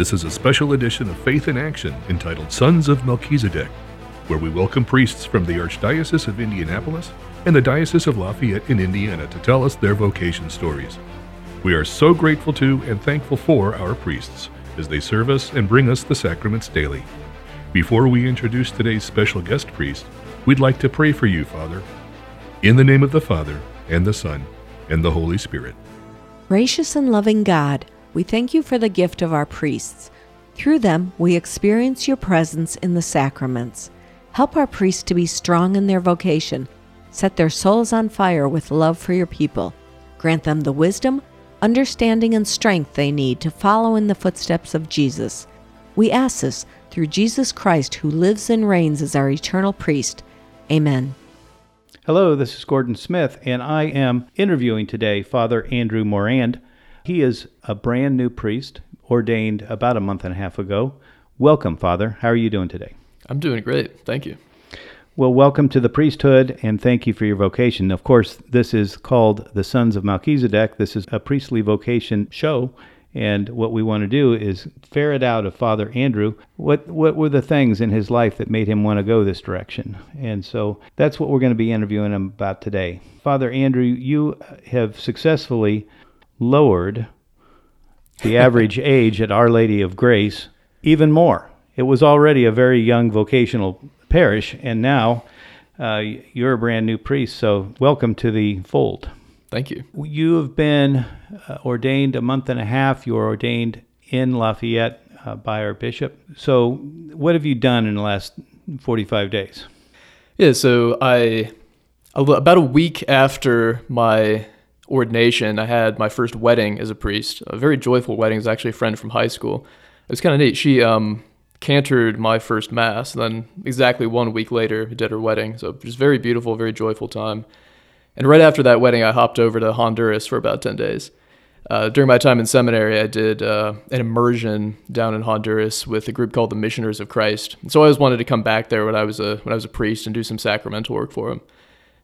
This is a special edition of Faith in Action entitled Sons of Melchizedek, where we welcome priests from the Archdiocese of Indianapolis and the Diocese of Lafayette in Indiana to tell us their vocation stories. We are so grateful to and thankful for our priests as they serve us and bring us the sacraments daily. Before we introduce today's special guest priest, we'd like to pray for you, Father. In the name of the Father, and the Son, and the Holy Spirit. Gracious and loving God, we thank you for the gift of our priests. Through them, we experience your presence in the sacraments. Help our priests to be strong in their vocation. Set their souls on fire with love for your people. Grant them the wisdom, understanding, and strength they need to follow in the footsteps of Jesus. We ask this through Jesus Christ, who lives and reigns as our eternal priest. Amen. Hello, this is Gordon Smith, and I am interviewing today Father Andrew Morand. He is a brand new priest, ordained about a month and a half ago. Welcome, Father. How are you doing today? I'm doing great. Thank you. Well, welcome to the priesthood, and thank you for your vocation. Of course, this is called the Sons of Melchizedek. This is a priestly vocation show, and what we want to do is ferret out of Father Andrew what what were the things in his life that made him want to go this direction. And so that's what we're going to be interviewing him about today. Father Andrew, you have successfully lowered the average age at Our Lady of Grace even more. It was already a very young vocational parish, and now uh, you're a brand new priest. So welcome to the fold. Thank you. You have been uh, ordained a month and a half. You were ordained in Lafayette uh, by our bishop. So, what have you done in the last 45 days? Yeah, so I, about a week after my ordination, I had my first wedding as a priest. A very joyful wedding. It was actually a friend from high school. It was kind of neat. She um, my first mass. Then exactly one week later, did her wedding. So just very beautiful, very joyful time. And right after that wedding, I hopped over to Honduras for about 10 days. Uh, during my time in seminary, I did uh, an immersion down in Honduras with a group called the Missioners of Christ. And so I always wanted to come back there when I was a when I was a priest and do some sacramental work for them.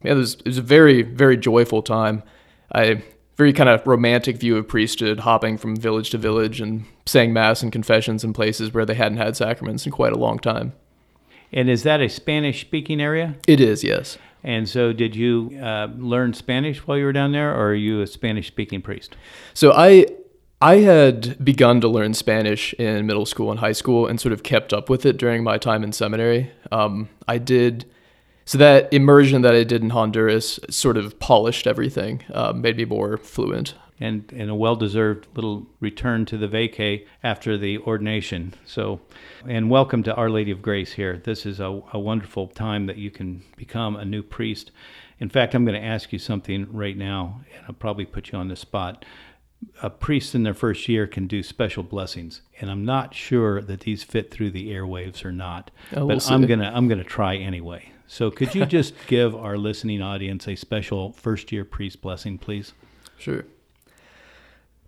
Yeah, it was, it was a very very joyful time. I very kind of romantic view of priesthood, hopping from village to village and saying mass and confessions in places where they hadn't had sacraments in quite a long time. And is that a Spanish speaking area? It is, yes. And so, did you uh, learn Spanish while you were down there, or are you a Spanish speaking priest? So, I. I had begun to learn Spanish in middle school and high school and sort of kept up with it during my time in seminary. Um, I did, so that immersion that I did in Honduras sort of polished everything, uh, made me more fluent and, and a well deserved little return to the vacay after the ordination. So, and welcome to Our Lady of Grace here. This is a, a wonderful time that you can become a new priest. In fact, I'm going to ask you something right now, and I'll probably put you on the spot. A priest in their first year can do special blessings, and I'm not sure that these fit through the airwaves or not. Oh, but we'll I'm gonna I'm gonna try anyway. So, could you just give our listening audience a special first year priest blessing, please? Sure.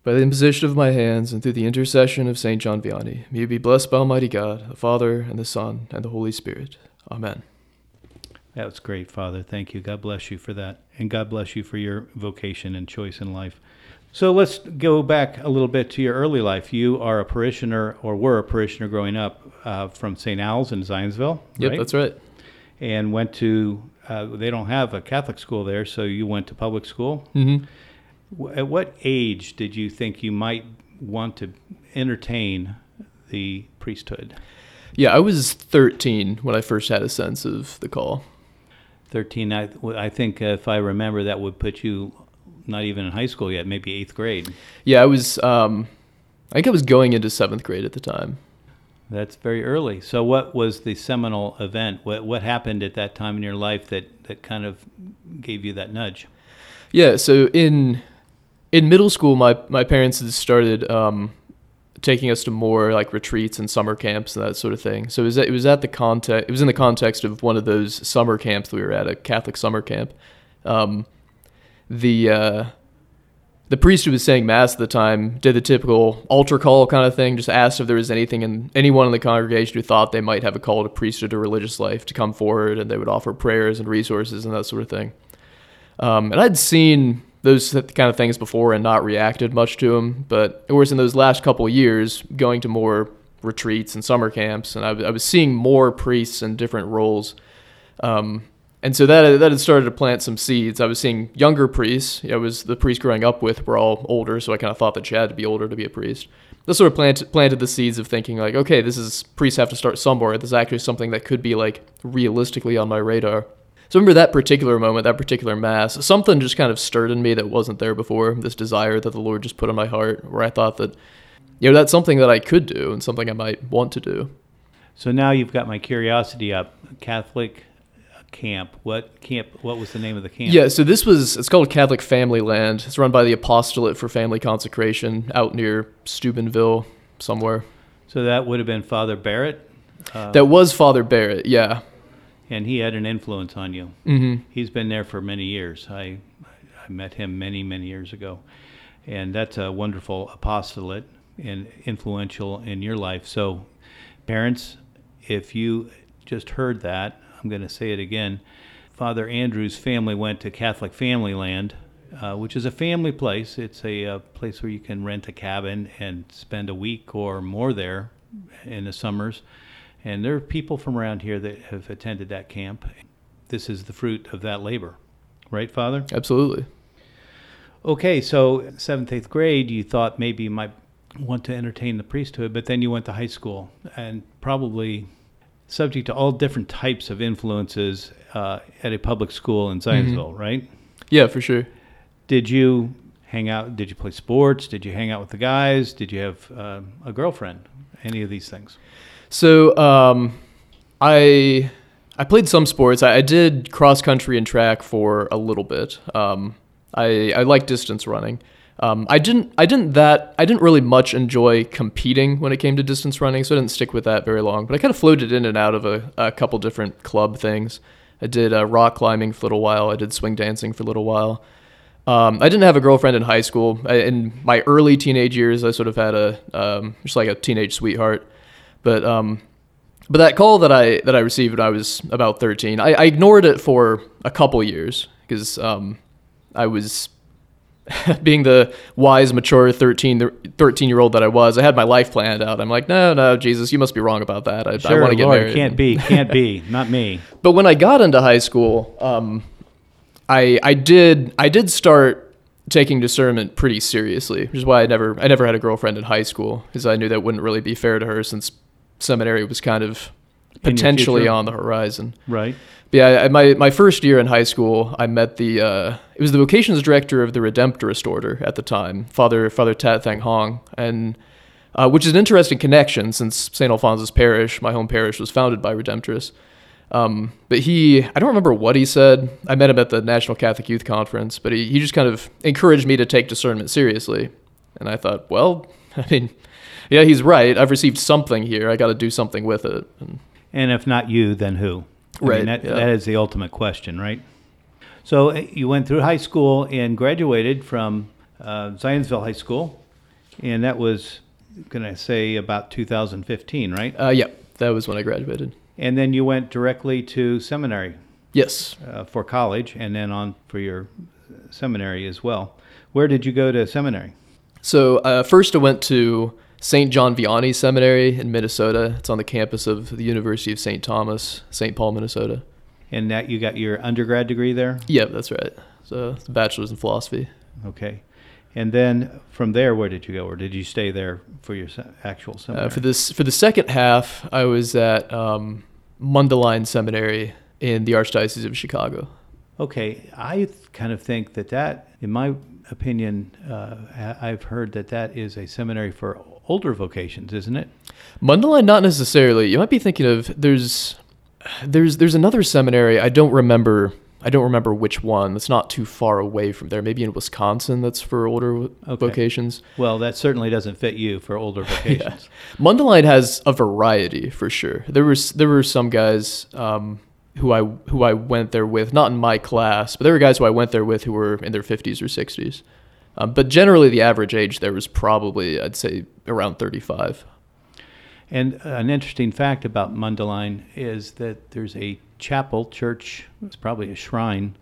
By the imposition of my hands and through the intercession of Saint John Vianney, may you be blessed by Almighty God, the Father, and the Son, and the Holy Spirit. Amen. That was great, Father. Thank you. God bless you for that. And God bless you for your vocation and choice in life. So let's go back a little bit to your early life. You are a parishioner, or were a parishioner growing up uh, from St. Al's in Zionsville. Yep, right? that's right. And went to, uh, they don't have a Catholic school there, so you went to public school. Mm-hmm. At what age did you think you might want to entertain the priesthood? Yeah, I was 13 when I first had a sense of the call. 13, I, I think if I remember, that would put you not even in high school yet, maybe eighth grade. Yeah, I was, um, I think I was going into seventh grade at the time. That's very early. So, what was the seminal event? What, what happened at that time in your life that, that kind of gave you that nudge? Yeah, so in in middle school, my my parents had started um, taking us to more like retreats and summer camps and that sort of thing. So it was it was at the context it was in the context of one of those summer camps that we were at a Catholic summer camp. Um, the uh, the priest who was saying mass at the time did the typical altar call kind of thing. Just asked if there was anything in anyone in the congregation who thought they might have a call to priesthood or religious life to come forward, and they would offer prayers and resources and that sort of thing. Um, and I'd seen those kind of things before and not reacted much to them. But it was in those last couple years, going to more retreats and summer camps, and I, I was seeing more priests in different roles. Um, and so that that had started to plant some seeds. I was seeing younger priests. I was the priests growing up with were all older, so I kind of thought that you had to be older to be a priest. This sort of planted planted the seeds of thinking like, okay, this is priests have to start somewhere. This is actually something that could be like realistically on my radar. So I remember that particular moment, that particular mass, something just kind of stirred in me that wasn't there before. This desire that the Lord just put on my heart, where I thought that, you know, that's something that I could do and something I might want to do. So now you've got my curiosity up. Catholic camp. What camp? What was the name of the camp? Yeah, so this was it's called Catholic Familyland. It's run by the Apostolate for Family Consecration out near Steubenville somewhere. So that would have been Father Barrett. Uh, that was Father Barrett. Yeah. And he had an influence on you. Mm-hmm. He's been there for many years. I I met him many many years ago, and that's a wonderful apostolate and influential in your life. So, parents, if you just heard that, I'm going to say it again. Father Andrew's family went to Catholic Familyland, uh, which is a family place. It's a, a, place where you can rent a cabin and spend a week or more there in the summers. And there are people from around here that have attended that camp. This is the fruit of that labor. Right, Father? Absolutely. Okay, so seventh, eighth grade, you thought maybe you might want to entertain the priesthood, but then you went to high school and probably subject to all different types of influences uh, at a public school in Zionsville, mm-hmm. right? Yeah, for sure. Did you hang out? Did you play sports? Did you hang out with the guys? Did you have uh, a girlfriend? Any of these things? So um, I I played some sports. I, I, did cross country and track for a little bit. Um, I I like distance running. Um, I didn't I didn't that I didn't really much enjoy competing when it came to distance running, so I didn't stick with that very long. But I kind of floated in and out of a, a couple different club things. I did uh, rock climbing for a little while. I did swing dancing for a little while. Um, I didn't have a girlfriend in high school. I, in my early teenage years, I sort of had a um, just like a teenage sweetheart. But um, but that call that I that I received when I was about 13, I, I ignored it for a couple years because um, I was being the wise, mature 13, 13 year old that I was, I had my life planned out. I'm like, no, no, Jesus, you must be wrong about that. I, sure, I want to get Lord, married. Can't be, can't be, not me. But when I got into high school, um, I I did I did start taking discernment pretty seriously, which is why I never I never had a girlfriend in high school because I knew that wouldn't really be fair to her since seminary was kind of potentially on the horizon. Right yeah, my my first year in high school, I met the uh, it was the vocations director of the Redemptorist order at the time, Father Father Tat Thang Hong, and uh, which is an interesting connection since St. Alphonsus Parish, my home parish, was founded by Redemptorists. Um, but he, I don't remember what he said. I met him at the National Catholic Youth Conference, but he, he just kind of encouraged me to take discernment seriously. And I thought, well, I mean, yeah, he's right. I've received something here. I got to do something with it. And, and if not you, then who? I right. Mean, that, yeah. that is the ultimate question, right? So eh, you went through high school and graduated from uh, Zionsville High School, and that was, can I say, about 2015, right? Uh, yeah, that was when I graduated. And then you went directly to seminary. Yes. Uh, for college, and then on for your seminary as well. Where did you go to seminary? So uh, first, I went to St. John Vianney Seminary in Minnesota. It's on the campus of the University of St. Thomas, St. Paul, Minnesota. And that you got your undergrad degree there? Yep, that's right. So it's a bachelor's in philosophy. Okay. And then from there, where did you go, or did you stay there for your actual seminary? Uh, for this, for the second half, I was at um, Mundelein Seminary in the Archdiocese of Chicago. Okay, I kind of think that that, in my opinion, uh, I've heard that that is a seminary for older vocations, isn't it? Mundelein, not necessarily. You might be thinking of there's there's there's another seminary. I don't remember. I don't remember which one. That's not too far away from there. Maybe in Wisconsin. That's for older okay. vocations. Well, that certainly doesn't fit you for older vocations. yeah. Mundelein has a variety for sure. There was there were some guys. Um, who I who I went there with, not in my class, but there were guys who I went there with who were in their 50s or 60s. Um, but generally, the average age there was probably, I'd say, around 35. And an interesting fact about Mundelein is that there's a chapel, church, it's probably a shrine,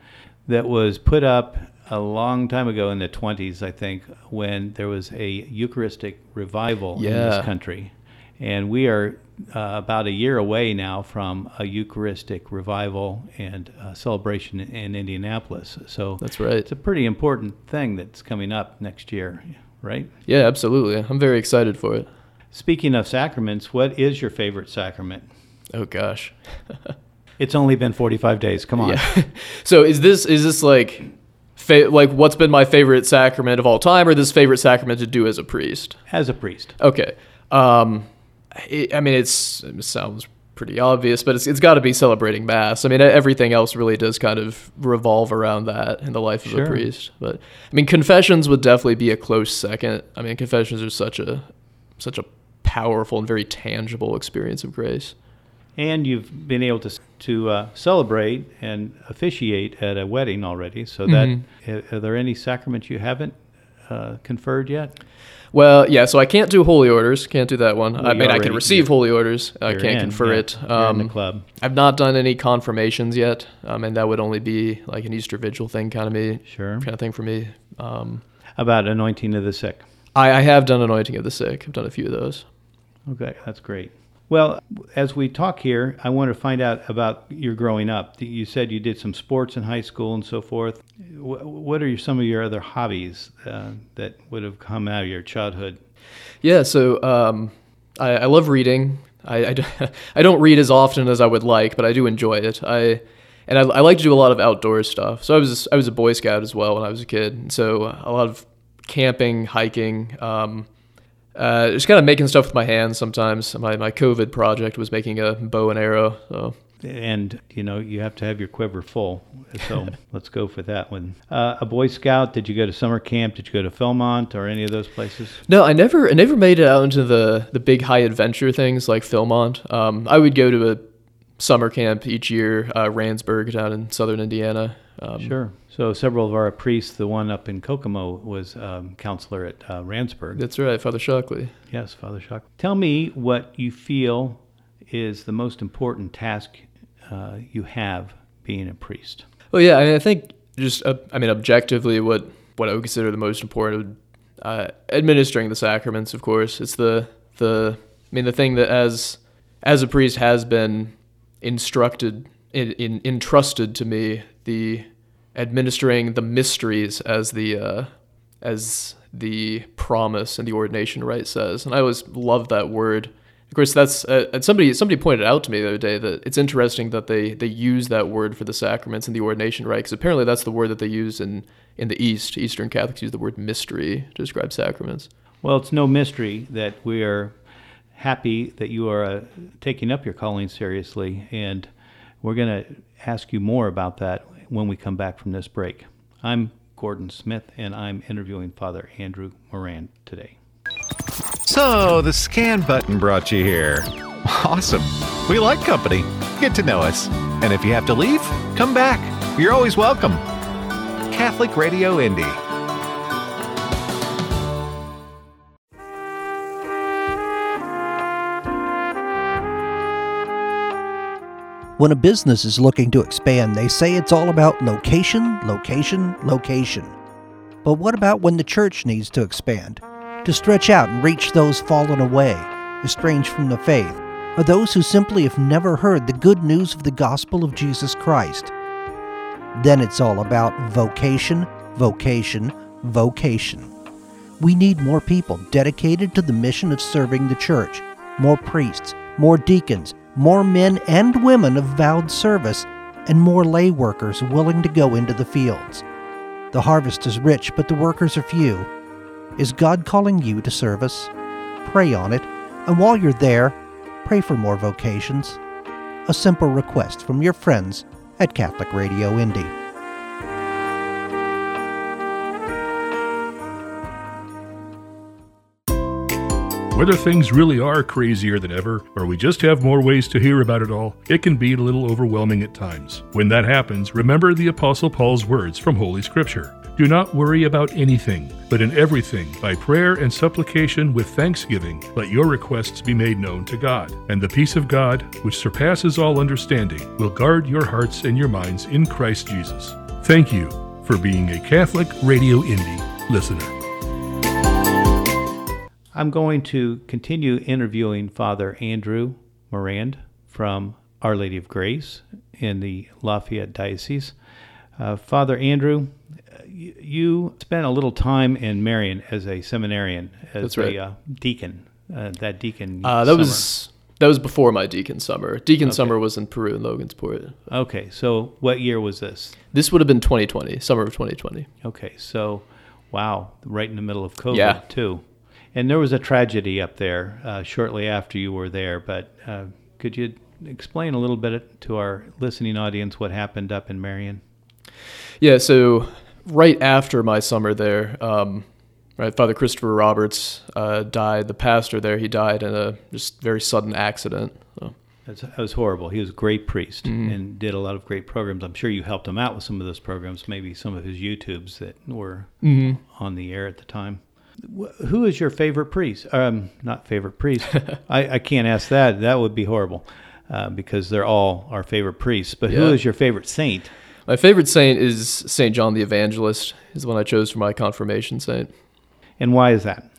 that was put up a long time ago in the 20s, I think, when there was a Eucharistic revival in this country. And we are uh, about a year away now from a Eucharistic revival and uh, celebration in, in Indianapolis. So That's right. it's a pretty important thing that's coming up next year, right? Yeah, absolutely. I'm very excited for it. Speaking of sacraments, what is your favorite sacrament? Oh gosh. It's only been 45 days. Come on. Yeah. so is this is this like fa- like what's been my favorite sacrament of all time or this favorite sacrament to do as a priest? As a priest. Okay. Um it, I mean it's it sounds pretty obvious, but it's it's got to be celebrating mass. I mean everything else really does kind of revolve around that in the life of Sure. a priest. But I mean confessions would definitely be a close second. I mean confessions are such a such a powerful and very tangible experience of grace. And you've been able to to uh, celebrate and officiate at a wedding already. So that Mm-hmm. are there any sacraments you haven't uh, conferred yet? Well, yeah, so I can't do holy orders. Can't do that one. I mean, I can receive holy orders. I can't in, confer yeah. it. You're in the Um, club. I've not done any confirmations yet, um, and that would only be like an Easter Vigil thing, kind of me, Sure. kind of thing for me. Um, About anointing of the sick. I, I have done anointing of the sick. I've done a few of those. Okay, that's great. Well, as we talk here, I want to find out about your growing up. You said you did some sports in high school and so forth. What are some of your other hobbies uh, that would have come out of your childhood? Yeah, so um, I, I love reading. I I don't read as often as I would like, but I do enjoy it. I and I, I like to do a lot of outdoor stuff. So I was I was a Boy Scout as well when I was a kid. So a lot of camping, hiking, um, uh, just kind of making stuff with my hands. Sometimes my my COVID project was making a bow and arrow. So And you know you have to have your quiver full. So let's go for that one. Uh, a Boy Scout? Did you go to summer camp? Did you go to Philmont or any of those places? No, I never, I never made it out into the the big high adventure things like Philmont. Um, I would go to a summer camp each year, uh, Ransburg down in southern Indiana. Um, Sure. So several of our priests, the one up in Kokomo was um, counselor at uh, Ransburg. That's right, Father Shockley. Yes, Father Shockley. Tell me what you feel is the most important task uh, you have being a priest. Well, yeah, I mean, I think just, uh, I mean, objectively, what what I would consider the most important, uh, administering the sacraments. Of course, it's the the, I mean, the thing that as as a priest has been instructed, in, in entrusted to me, the administering the mysteries as the uh, as the promise and the ordination rite says, and I always love that word. Of course, that's uh, and somebody somebody pointed out to me the other day that it's interesting that they they use that word for the sacraments and the ordination rite because apparently that's the word that they use in in the East. Eastern Catholics use the word mystery to describe sacraments. Well, it's no mystery that we are happy that you are uh, taking up your calling seriously, and we're going to ask you more about that when we come back from this break. I'm Gordon Smith, and I'm interviewing Father Andrew Morand today. So, the scan button brought you here. Awesome. We like company. Get to know us. And if you have to leave, come back. You're always welcome. Catholic Radio Indy. When a business is looking to expand, they say it's all about location, location, location. But what about when the church needs to expand? To stretch out and reach those fallen away, estranged from the faith, or those who simply have never heard the good news of the gospel of Jesus Christ? Then it's all about vocation, vocation, vocation. We need more people dedicated to the mission of serving the church, more priests, more deacons, more men and women of vowed service, and more lay workers willing to go into the fields. The harvest is rich, but the workers are few. Is God calling you to service? Pray on it, and while you're there, pray for more vocations. A simple request from your friends at Catholic Radio Indy. Whether things really are crazier than ever, or we just have more ways to hear about it all, it can be a little overwhelming at times. When that happens, remember the Apostle Paul's words from Holy Scripture. Do not worry about anything, but in everything, by prayer and supplication with thanksgiving, let your requests be made known to God. And the peace of God, which surpasses all understanding, will guard your hearts and your minds in Christ Jesus. Thank you for being a Catholic Radio Indy listener. I'm going to continue interviewing Father Andrew Morand from Our Lady of Grace in the Lafayette Diocese. Uh, Father Andrew, you, you spent a little time in Marion as a seminarian, as That's right. a uh, deacon. Uh, that deacon. Uh, that summer. was that was before my deacon summer. Deacon summer was in Peru and Logansport. okay. So what year was this? This would have been 2020, summer of 2020. Okay, so wow, right in the middle of COVID Yeah. too. And there was a tragedy up there uh, shortly after you were there. But uh, could you explain a little bit to our listening audience what happened up in Marion? Yeah, so right after my summer there, um, right, Father Christopher Roberts uh, died. The pastor there, he died in a just very sudden accident. So, That's, that was horrible. He was a great priest and did a lot of great programs. I'm sure you helped him out with some of those programs, maybe some of his YouTubes that were on the air at the time. Wh- Who is your favorite priest? Um, not favorite priest. I, I can't ask that. That would be horrible uh, because they're all our favorite priests. But who Yeah. is your favorite saint? my favorite saint is Saint John the Evangelist. Is the one I chose for my confirmation saint. And why is that?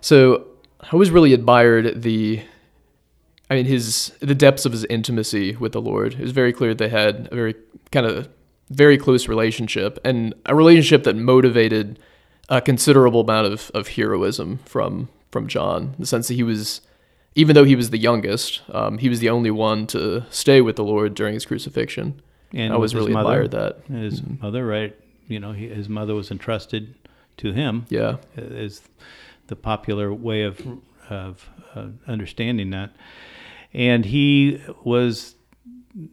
So I always really admired the, I mean, his the depths of his intimacy with the Lord. It was very clear they had a very kind of very close relationship and a relationship that motivated a considerable amount of, of heroism from from John. The sense that he was, even though he was the youngest, um, he was the only one to stay with the Lord during his crucifixion. And I always really mother? admired that. His mother, right? You know, he, his mother was entrusted to him. Yeah. is the popular way of of uh, understanding that. And he was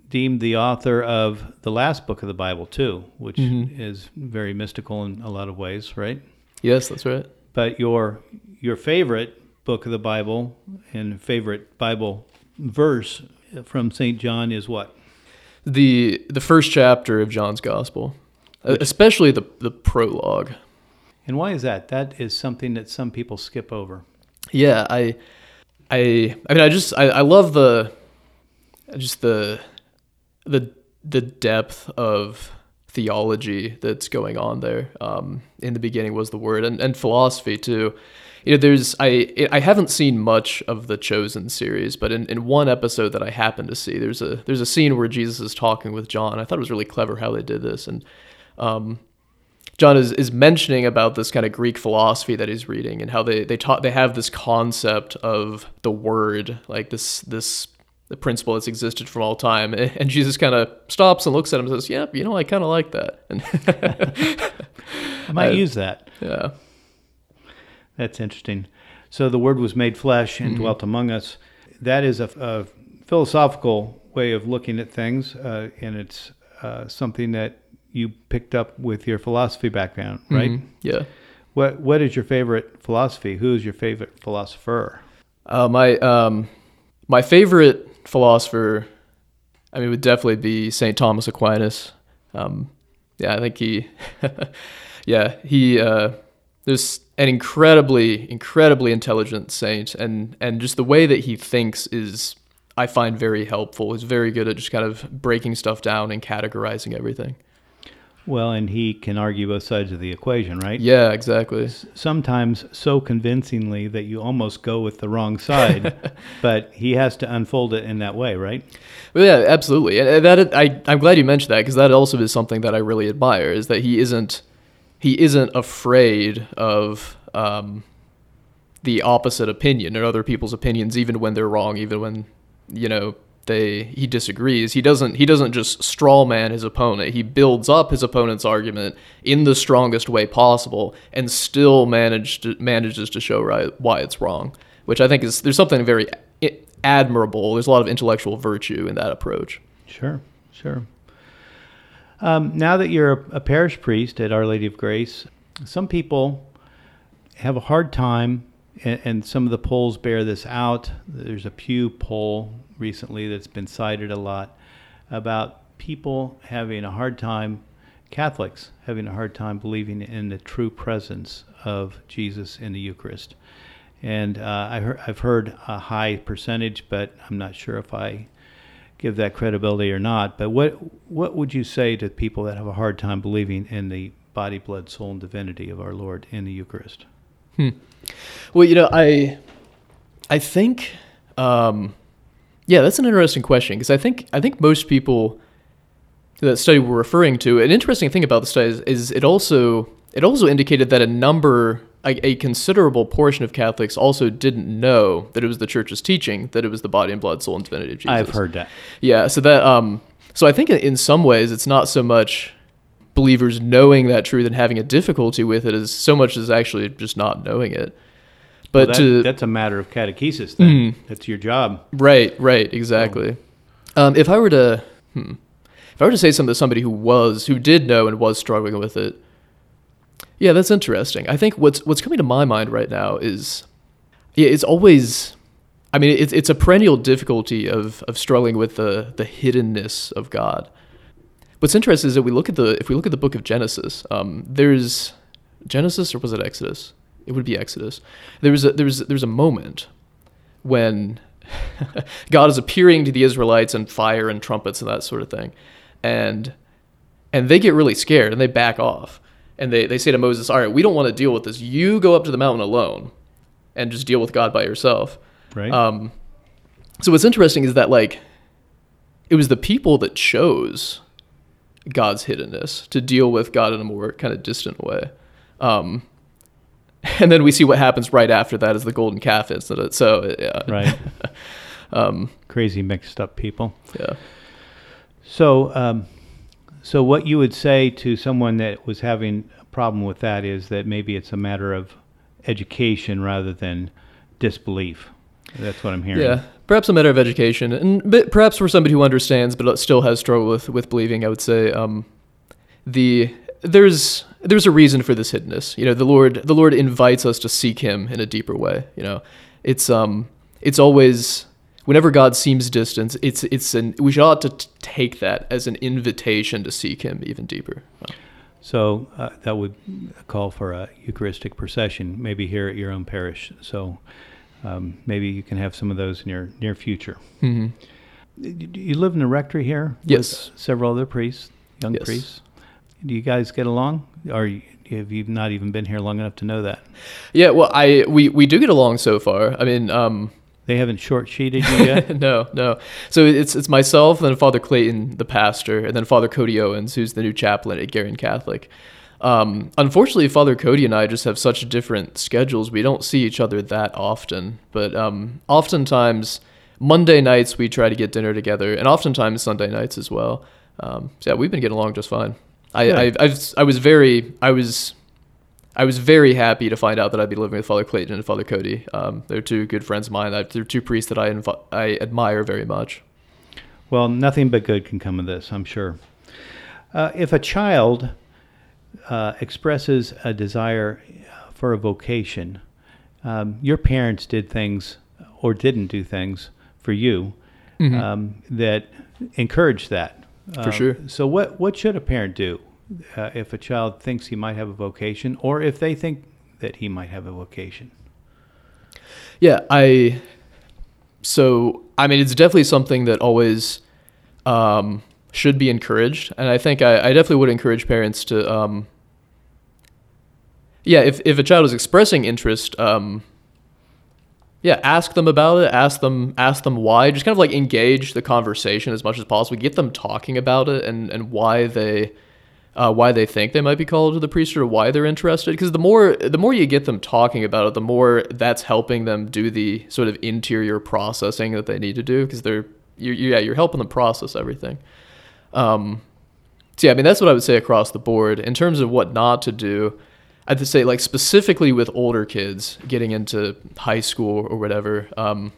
deemed the author of the last book of the Bible too, which is very mystical in a lot of ways, right? Yes, that's right. But your your favorite book of the Bible and favorite Bible verse from St. John is what? The the first chapter of John's Gospel, uh, especially the the prologue. And why is that? That is something that some people skip over. Yeah, I, I, I mean, I just, I, I love the, just the, the, the depth of theology that's going on there. Um, in the beginning was the word, and, and philosophy too. You know, there's, I, I haven't seen much of the Chosen series, but in, in one episode that I happened to see, there's a, there's a scene where Jesus is talking with John. I thought it was really clever how they did this, and, um, John is, is mentioning about this kind of Greek philosophy that he's reading and how they they taught they have this concept of the word like this this the principle that's existed from all time and Jesus kind of stops and looks at him and says, "Yep, you know I kind of like that." And I might I- use that. yeah, That's interesting. So the Word was made flesh and dwelt among us. That is a, a philosophical way of looking at things, uh, and it's uh, something that you picked up with your philosophy background, right? Mhm. yeah. What What is your favorite philosophy? Who is your favorite philosopher? Uh, my um, my favorite philosopher, I mean, would definitely be Saint Thomas Aquinas. Um, yeah, I think he, yeah, he. Uh, there's an incredibly, incredibly intelligent saint, and and just the way that he thinks is, I find very helpful. He's very good at just kind of breaking stuff down and categorizing everything. Well, and he can argue both sides of the equation, right? Yeah, exactly. Sometimes so convincingly that you almost go with the wrong side, but he has to unfold it in that way, right? Well, yeah, absolutely, and that I I'm glad you mentioned that because that also is something that I really admire is that he isn't he isn't afraid of um, the opposite opinion or other people's opinions, even when they're wrong, even when you know they he disagrees. He doesn't he doesn't just straw man his opponent. He builds up his opponent's argument in the strongest way possible, and still managed manages to show right why it's wrong. Which I think is there's something very admirable. There's a lot of intellectual virtue in that approach. Sure, sure. Um, now that you're a parish priest at Our Lady of Grace, some people have a hard time, and, and some of the polls bear this out. There's a Pew poll recently that's been cited a lot about people having a hard time, Catholics having a hard time believing in the true presence of Jesus in the Eucharist. And uh, I heard, I've heard a high percentage, but I'm not sure if I give that credibility or not. But what what would you say to people that have a hard time believing in the body, blood, soul, and divinity of our Lord in the Eucharist? Well, you know, I I think um, yeah, that's an interesting question because I think I think most people that study we're referring to, an interesting thing about the study is, is it also it also indicated that a number a, a considerable portion of Catholics also didn't know that it was the church's teaching that it was the body and blood, soul, and divinity of Jesus. I've heard that. Yeah, so that um so I think in- in some ways it's not so much believers knowing that truth and having a difficulty with it as so much as actually just not knowing it. But Well, that- to that's a matter of catechesis. Then that's your job. Right, right, exactly. Um, if I were to, hmm, if I were to say something to somebody who was, who did know and was struggling with it, yeah, that's interesting. I think what's what's coming to my mind right now is, yeah, it's always, I mean, it's it's a perennial difficulty of of struggling with the the hiddenness of God. What's interesting is that we look at the if we look at the book of Genesis, um, there's Genesis or was it Exodus? It would be Exodus. There was a, there was there was a moment when God is appearing to the Israelites and fire and trumpets and that sort of thing. And and they get really scared and they back off. And they, they say to Moses, All right, we don't want to deal with this. You go up to the mountain alone and just deal with God by yourself. Right. Um, so what's interesting is that like it was the people that chose God's hiddenness to deal with God in a more kind of distant way. Um, and then we see what happens right after that is the golden calf incident. So yeah, right. um, Crazy mixed up people. yeah. So, um, so what you would say to someone that was having a problem with that is that maybe it's a matter of education rather than disbelief. That's what I'm hearing. Yeah, perhaps a matter of education, and perhaps for somebody who understands but still has struggled with with believing, I would say um, the there's there's a reason for this hiddenness. You know, the Lord the Lord invites us to seek Him in a deeper way. You know, it's um it's always whenever God seems distant, it's it's an we should ought to t- take that as an invitation to seek Him even deeper. So uh, that would call for a Eucharistic procession, maybe here at your own parish. So um, maybe you can have some of those in your near future. hmm You live in the rectory here Yes. with several other priests, young Yes. priests. Do you guys get along? Or you- have you not even been here long enough to know that? Yeah, well, I we we do get along so far. I mean, um, They haven't short sheeted you yet? no, no. So it's it's myself, and then Father Clayton, the pastor, and then Father Cody Owens, who's the new chaplain at Guerin Catholic. Um, unfortunately, Father Cody and I just have such different schedules. We don't see each other that often. But um, oftentimes, Monday nights we try to get dinner together, and oftentimes Sunday nights as well. Um, so yeah, we've been getting along just fine. I, I, I've, I was very, I was I was very happy to find out that I'd be living with Father Clayton and Father Cody. Um, they're two good friends of mine. I- They're two priests that I inv- I admire very much. Well, nothing but good can come of this, I'm sure. Uh, if a child uh, expresses a desire for a vocation, um, your parents did things or didn't do things for you um, that encourage that. For Um, sure. So, what, what should a parent do uh, if a child thinks he might have a vocation or if they think that he might have a vocation? Yeah, I. So I mean, it's definitely something that always um, should be encouraged, and I think I, I definitely would encourage parents to. Um, yeah, if if a child is expressing interest, um, yeah, ask them about it. Ask them ask them why. Just kind of like engage the conversation as much as possible. Get them talking about it and and why they. Uh, why they think they might be called to the priesthood or why they're interested because the more the more you get them talking about it the more that's helping them do the sort of interior processing that they need to do because they're you yeah you're helping them process everything um so yeah i mean that's what i would say across the board in terms of what not to do i'd say like specifically with older kids getting into high school or whatever um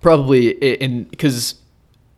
probably in because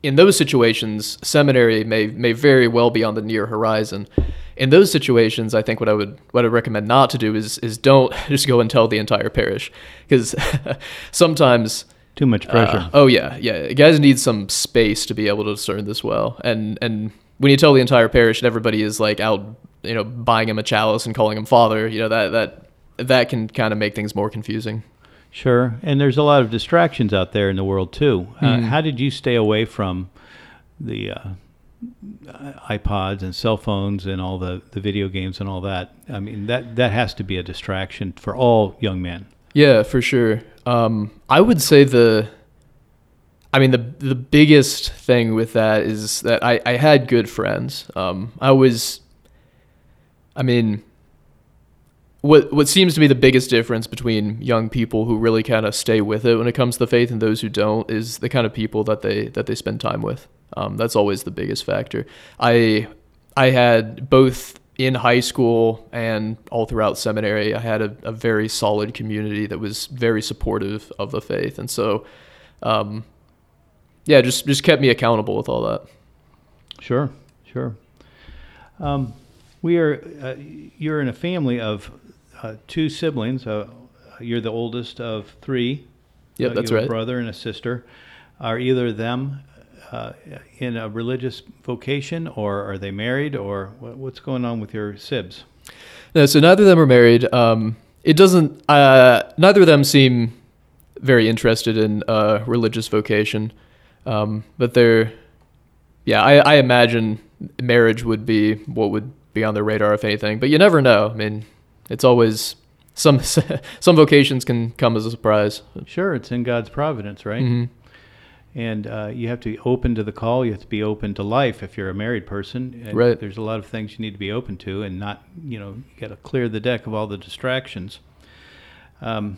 in those situations, seminary may may very well be on the near horizon. In those situations, I think what I would what I recommend not to do is is don't just go and tell the entire parish because sometimes Too much pressure. uh, oh yeah, yeah. Guys need some space to be able to discern this well. And and when you tell the entire parish and everybody is like out, you know, buying him a chalice and calling him father, you know that that that can kind of make things more confusing. Sure, and there's a lot of distractions out there in the world too. Uh, Mhm. how did you stay away from the uh, iPods and cell phones and all the, the video games and all that? I mean, that that has to be a distraction for all young men. Yeah, for sure. Um, I would say the, I mean the the biggest thing with that is that I, I had good friends. Um, I was, I mean, what what seems to be the biggest difference between young people who really kind of stay with it when it comes to the faith and those who don't is the kind of people that they that they spend time with. Um, that's always the biggest factor. I I had both in high school and all throughout seminary, I had a, a very solid community that was very supportive of the faith, and so, um, yeah, just just kept me accountable with all that. Sure, sure. Um, we are. Uh, you're in a family of uh, two siblings. Uh, you're the oldest of three. Yep, Uh, that's you have right. A brother and a sister. Are either of them uh, in a religious vocation, or are they married, or what's going on with your sibs? No, so neither of them are married. Um, it doesn't. Uh, neither of them seem very interested in uh, religious vocation, um, but they're. Yeah, I, I imagine marriage would be what would be on their radar if anything. But you never know. I mean, it's always some some vocations can come as a surprise. Sure, it's in God's providence, right? Mhm. And uh, you have to be open to the call. You have to be open to life if you're a married person. And Right. There's a lot of things you need to be open to, and not, you know, you got to clear the deck of all the distractions. Um,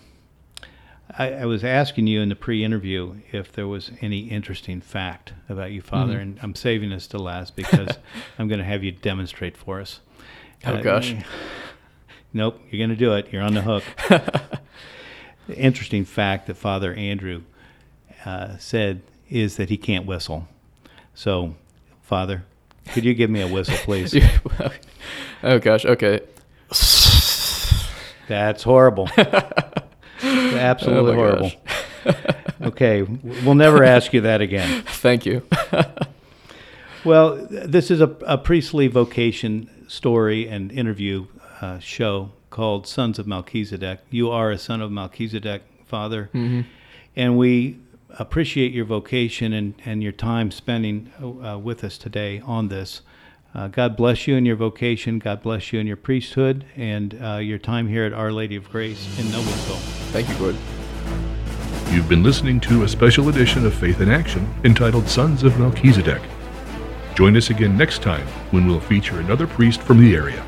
I, I was asking you in the pre-interview if there was any interesting fact about you, Father, Mhm. and I'm saving this to last because I'm going to have you demonstrate for us. Oh, Uh, gosh. Nope, you're going to do it. You're on the hook. interesting fact that Father Andrew uh, said is that he can't whistle. So, Father, could you give me a whistle, please? oh gosh. Okay. That's horrible. Absolutely Oh horrible. okay, we'll never ask you that again. Thank you. Well, this is a, a priestly vocation story and interview uh, show called Sons of Melchizedek. You are a son of Melchizedek, Father, Mhm. and we appreciate your vocation and, and your time spending uh, with us today on this. Uh, God bless you in your vocation. God bless you in your priesthood and uh, your time here at Our Lady of Grace in Noblesville. Thank you, Gordon. You've been listening to a special edition of Faith in Action entitled Sons of Melchizedek. Join us again next time when we'll feature another priest from the area.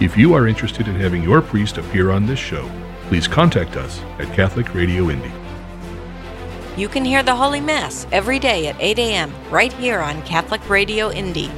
If you are interested in having your priest appear on this show, please contact us at Catholic Radio Indy. You can hear the Holy Mass every day at 8 a.m. right here on Catholic Radio Indy.